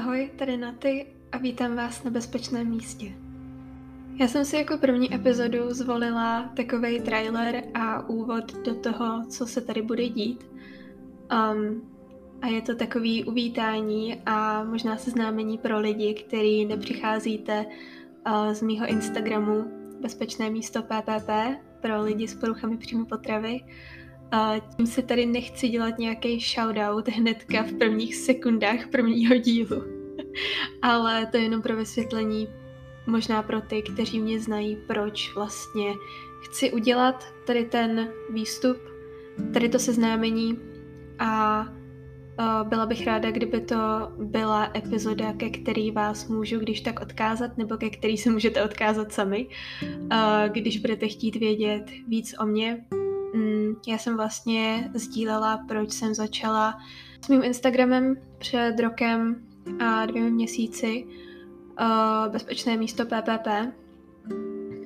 Ahoj, tady Naty a vítám vás na bezpečném místě. Já jsem si jako první epizodu zvolila takový trailer a úvod do toho, co se tady bude dít. Um, a je to takový uvítání a možná seznámení pro lidi, kteří nepřicházíte uh, z mýho Instagramu Bezpečné místo PPP pro lidi s poruchami příjmu potravy. A tím si tady nechci dělat nějaký shoutout hnedka v prvních sekundách prvního dílu. Ale to je jenom pro vysvětlení, možná pro ty, kteří mě znají, proč vlastně chci udělat tady ten výstup, tady to seznámení a byla bych ráda, kdyby to byla epizoda, ke který vás můžu když tak odkázat, nebo ke který se můžete odkázat sami, když budete chtít vědět víc o mně, já jsem vlastně sdílela, proč jsem začala s mým Instagramem před rokem a dvěmi měsíci uh, bezpečné místo PPP.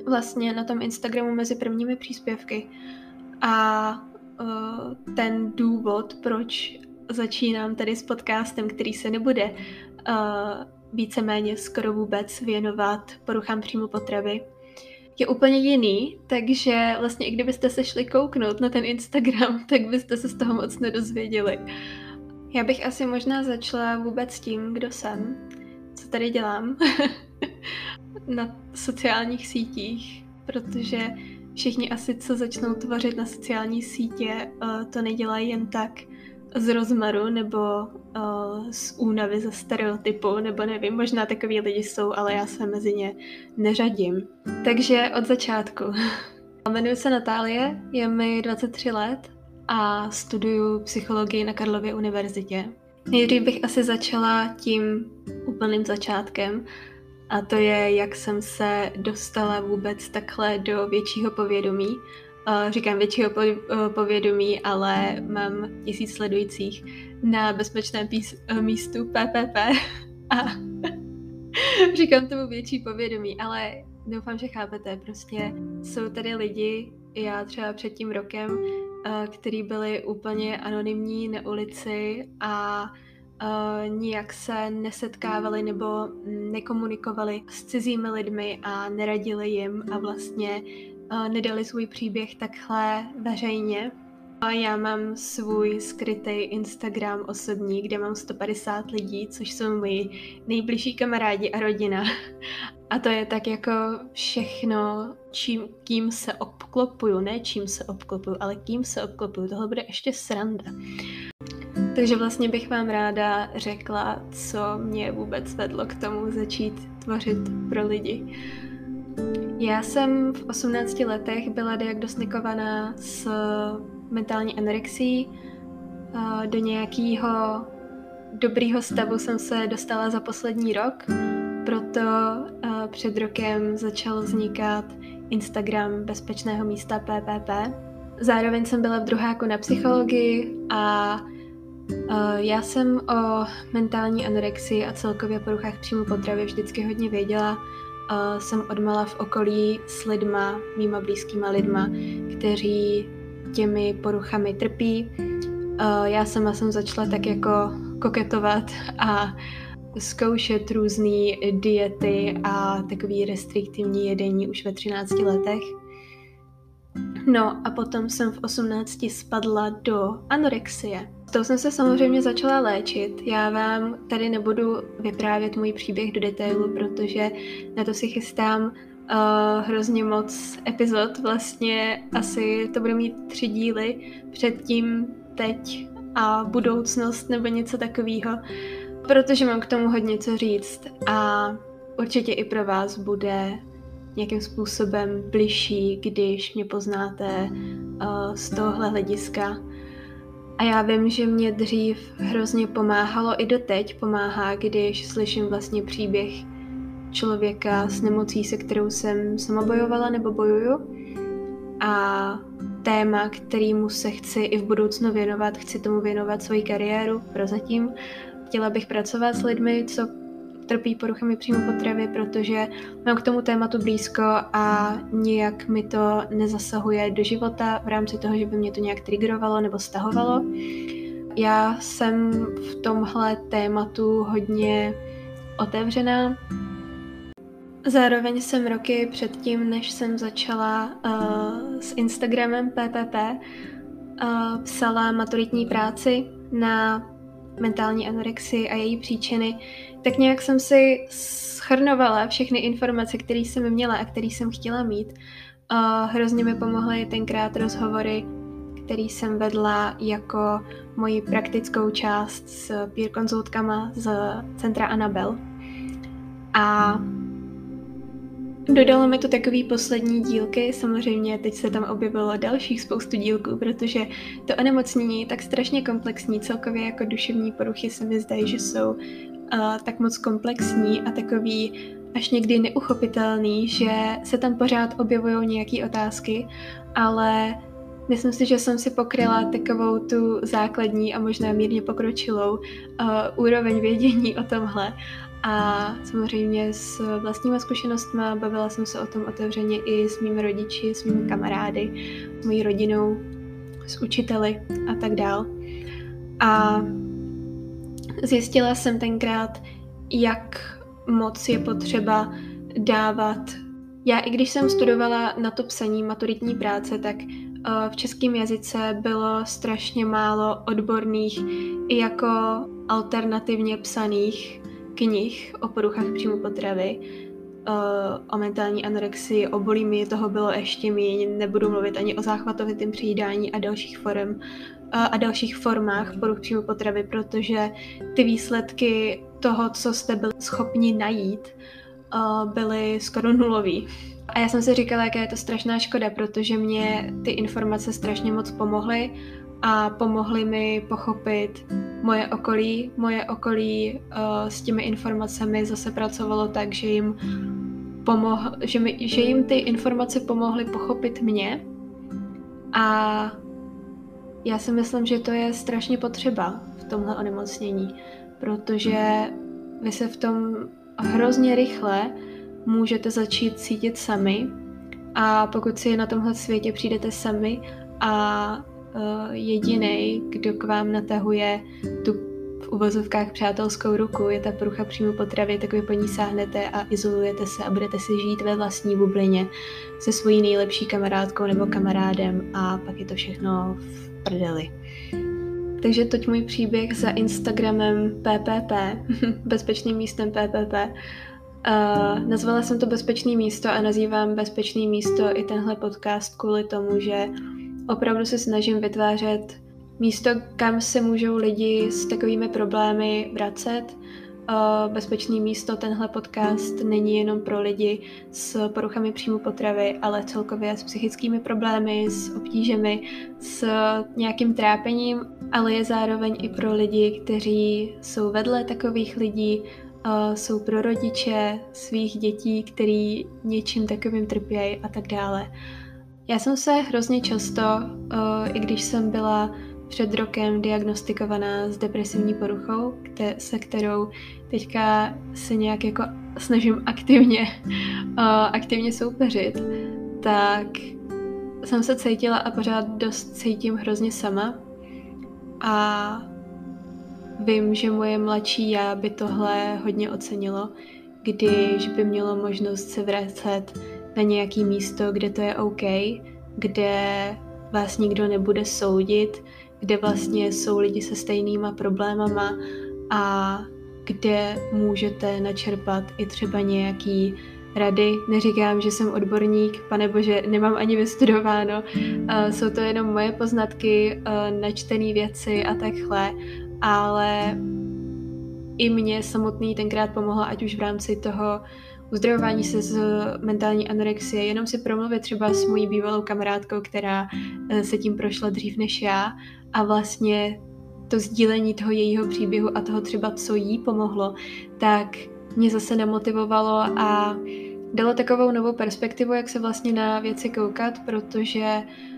Vlastně na tom Instagramu mezi prvními příspěvky. A uh, ten důvod, proč začínám tady s podcastem, který se nebude uh, víceméně skoro vůbec věnovat poruchám příjmu potravy, je úplně jiný, takže vlastně i kdybyste se šli kouknout na ten Instagram, tak byste se z toho moc nedozvěděli. Já bych asi možná začala vůbec tím, kdo jsem, co tady dělám na sociálních sítích, protože všichni asi, co začnou tvořit na sociální sítě, eh, to nedělají jen tak, z rozmaru nebo uh, z únavy ze stereotypu, nebo nevím, možná takový lidi jsou, ale já se mezi ně neřadím. Takže od začátku. Jmenuji se Natálie, je mi 23 let a studuju psychologii na Karlově univerzitě. Nejdřív bych asi začala tím úplným začátkem, a to je, jak jsem se dostala vůbec takhle do většího povědomí uh, říkám většího uh, povědomí, ale mám tisíc sledujících na bezpečném pís, uh, místu PPP a říkám tomu větší povědomí, ale doufám, že chápete, prostě jsou tady lidi, já třeba před tím rokem, který byli úplně anonymní na ulici a nijak se nesetkávali nebo nekomunikovali s cizími lidmi a neradili jim a vlastně nedali svůj příběh takhle veřejně. Já mám svůj skrytý Instagram osobní, kde mám 150 lidí, což jsou moji nejbližší kamarádi a rodina. A to je tak jako všechno, čím, kým se obklopuju, ne čím se obklopuju, ale kým se obklopuju. Tohle bude ještě sranda. Takže vlastně bych vám ráda řekla, co mě vůbec vedlo k tomu začít tvořit pro lidi. Já jsem v 18 letech byla diagnostikovaná s mentální anorexií. Do nějakého dobrýho stavu jsem se dostala za poslední rok, proto před rokem začal vznikat Instagram bezpečného místa PPP. Zároveň jsem byla v druháku na psychologii a já jsem o mentální anorexii a celkově poruchách příjmu potravy vždycky hodně věděla, uh, jsem odmala v okolí s lidma, mýma blízkýma lidma, kteří těmi poruchami trpí. Já sama jsem začala tak jako koketovat a zkoušet různé diety a takový restriktivní jedení už ve 13 letech. No a potom jsem v 18 spadla do anorexie tou jsem se samozřejmě začala léčit. Já vám tady nebudu vyprávět můj příběh do detailu, protože na to si chystám uh, hrozně moc epizod. Vlastně asi to bude mít tři díly. Předtím, teď a budoucnost nebo něco takového. Protože mám k tomu hodně co říct a určitě i pro vás bude nějakým způsobem bližší, když mě poznáte uh, z tohohle hlediska. A já vím, že mě dřív hrozně pomáhalo, i doteď pomáhá, když slyším vlastně příběh člověka s nemocí, se kterou jsem sama bojovala nebo bojuju. A téma, kterýmu se chci i v budoucnu věnovat, chci tomu věnovat svoji kariéru prozatím. Chtěla bych pracovat s lidmi, co trpí poruchami příjmu potravy, protože mám k tomu tématu blízko a nijak mi to nezasahuje do života v rámci toho, že by mě to nějak triggerovalo nebo stahovalo. Já jsem v tomhle tématu hodně otevřená. Zároveň jsem roky předtím, než jsem začala uh, s Instagramem PPP, uh, psala maturitní práci na mentální anorexii a její příčiny, tak nějak jsem si schrnovala všechny informace, které jsem měla a které jsem chtěla mít. Uh, hrozně mi pomohly tenkrát rozhovory, který jsem vedla jako moji praktickou část s peer konzultkama z centra Anabel. A Dodalo mi to takový poslední dílky, samozřejmě teď se tam objevilo dalších spoustu dílků, protože to onemocnění je tak strašně komplexní, celkově jako duševní poruchy se mi zdají, že jsou uh, tak moc komplexní a takový až někdy neuchopitelný, že se tam pořád objevují nějaké otázky, ale myslím si, že jsem si pokryla takovou tu základní a možná mírně pokročilou uh, úroveň vědění o tomhle a samozřejmě s vlastníma zkušenostmi bavila jsem se o tom otevřeně i s mými rodiči, s mými kamarády, s mojí rodinou, s učiteli a tak dál. A zjistila jsem tenkrát, jak moc je potřeba dávat. Já i když jsem studovala na to psaní maturitní práce, tak eh, v českém jazyce bylo strašně málo odborných i jako alternativně psaných knih o poruchách příjmu potravy, o mentální anorexii, o bulimii, toho bylo ještě méně, nebudu mluvit ani o záchvatovitém přijídání a dalších forem a dalších formách poruch příjmu potravy, protože ty výsledky toho, co jste byli schopni najít, byly skoro nulový. A já jsem si říkala, jaká je to strašná škoda, protože mě ty informace strašně moc pomohly a pomohly mi pochopit moje okolí. Moje okolí uh, s těmi informacemi zase pracovalo tak, že jim, pomoh, že, mi, že jim ty informace pomohly pochopit mě a já si myslím, že to je strašně potřeba v tomhle onemocnění, protože vy se v tom hrozně rychle můžete začít cítit sami a pokud si na tomhle světě přijdete sami a jediný, kdo k vám natahuje tu v uvozovkách přátelskou ruku, je ta prucha příjmu potravy, tak vy po ní sáhnete a izolujete se a budete si žít ve vlastní bublině se svojí nejlepší kamarádkou nebo kamarádem a pak je to všechno v prdeli. Takže toť můj příběh za Instagramem PPP, bezpečným místem PPP. Uh, nazvala jsem to Bezpečný místo a nazývám Bezpečný místo i tenhle podcast kvůli tomu, že opravdu se snažím vytvářet místo, kam se můžou lidi s takovými problémy vracet. Bezpečný místo, tenhle podcast není jenom pro lidi s poruchami příjmu potravy, ale celkově s psychickými problémy, s obtížemi, s nějakým trápením, ale je zároveň i pro lidi, kteří jsou vedle takových lidí, jsou pro rodiče svých dětí, který něčím takovým trpějí a tak dále. Já jsem se hrozně často, uh, i když jsem byla před rokem diagnostikovaná s depresivní poruchou, se kterou teďka se nějak jako snažím aktivně, uh, aktivně soupeřit, tak jsem se cítila a pořád dost cítím hrozně sama. A vím, že moje mladší já by tohle hodně ocenilo, když by mělo možnost se vracet na nějaký místo, kde to je OK, kde vás nikdo nebude soudit, kde vlastně jsou lidi se stejnýma problémama a kde můžete načerpat i třeba nějaký rady. Neříkám, že jsem odborník, pane bože, nemám ani vystudováno. Uh, jsou to jenom moje poznatky, uh, načtené věci a takhle, ale i mě samotný tenkrát pomohla, ať už v rámci toho uzdravování se z mentální anorexie, jenom si promluvit třeba s mojí bývalou kamarádkou, která eh, se tím prošla dřív než já. A vlastně to sdílení toho jejího příběhu a toho třeba, co jí pomohlo, tak mě zase nemotivovalo a dalo takovou novou perspektivu, jak se vlastně na věci koukat, protože uh,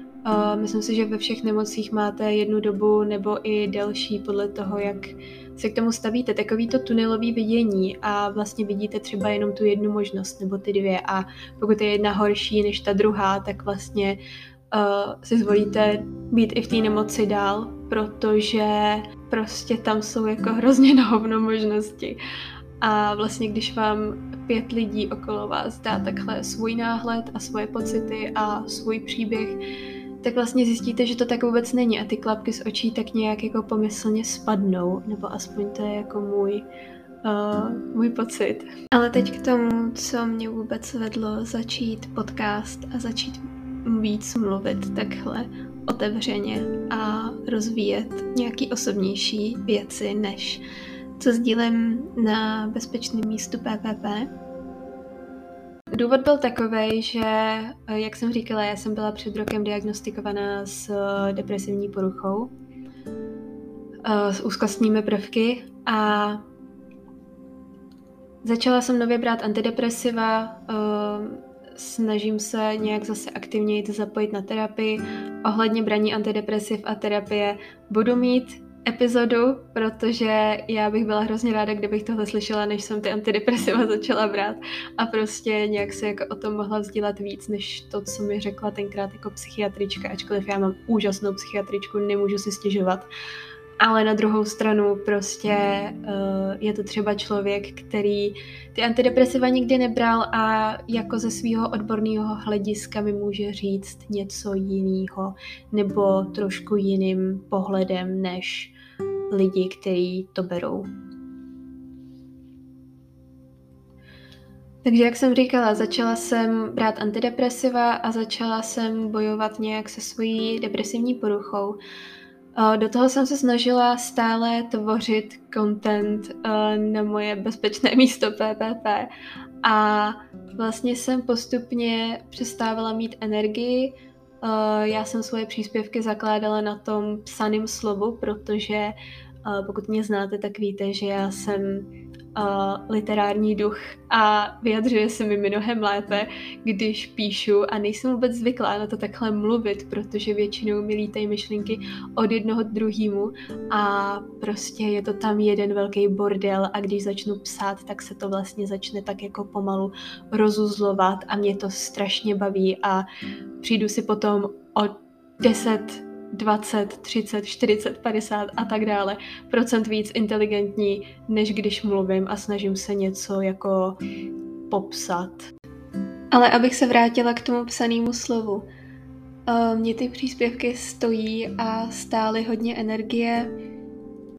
myslím si, že ve všech nemocích máte jednu dobu nebo i delší podle toho, jak se k tomu stavíte, takový to tunelový vidění a vlastně vidíte třeba jenom tu jednu možnost nebo ty dvě a pokud je jedna horší než ta druhá, tak vlastně uh, si zvolíte být i v té nemoci dál protože prostě tam jsou jako hrozně na hovno možnosti. A vlastně když vám pět lidí okolo vás dá takhle svůj náhled a svoje pocity a svůj příběh, tak vlastně zjistíte, že to tak vůbec není a ty klapky z očí tak nějak jako pomyslně spadnou, nebo aspoň to je jako můj, uh, můj pocit. Ale teď k tomu, co mě vůbec vedlo začít podcast a začít víc mluvit takhle otevřeně a rozvíjet nějaký osobnější věci, než co sdílím na bezpečném místu PPP. Důvod byl takový, že, jak jsem říkala, já jsem byla před rokem diagnostikovaná s depresivní poruchou, s úzkostními prvky a začala jsem nově brát antidepresiva, snažím se nějak zase aktivněji zapojit na terapii. Ohledně braní antidepresiv a terapie budu mít epizodu, protože já bych byla hrozně ráda, kdybych tohle slyšela, než jsem ty antidepresiva začala brát a prostě nějak se jako o tom mohla vzdělat víc, než to, co mi řekla tenkrát jako psychiatrička, ačkoliv já mám úžasnou psychiatričku, nemůžu si stěžovat. Ale na druhou stranu prostě uh, je to třeba člověk, který ty antidepresiva nikdy nebral a jako ze svého odborného hlediska mi může říct něco jiného nebo trošku jiným pohledem než lidi, kteří to berou. Takže jak jsem říkala, začala jsem brát antidepresiva a začala jsem bojovat nějak se svojí depresivní poruchou. Do toho jsem se snažila stále tvořit content na moje bezpečné místo PPP a vlastně jsem postupně přestávala mít energii. Já jsem svoje příspěvky zakládala na tom psaném slovu, protože pokud mě znáte, tak víte, že já jsem uh, literární duch a vyjadřuje se mi mnohem lépe, když píšu a nejsem vůbec zvyklá na to takhle mluvit, protože většinou mi lítají myšlenky od jednoho k druhému a prostě je to tam jeden velký bordel a když začnu psát, tak se to vlastně začne tak jako pomalu rozuzlovat a mě to strašně baví a přijdu si potom o 10 20, 30, 40, 50 a tak dále procent víc inteligentní, než když mluvím a snažím se něco jako popsat. Ale abych se vrátila k tomu psanému slovu. Uh, mě ty příspěvky stojí a stály hodně energie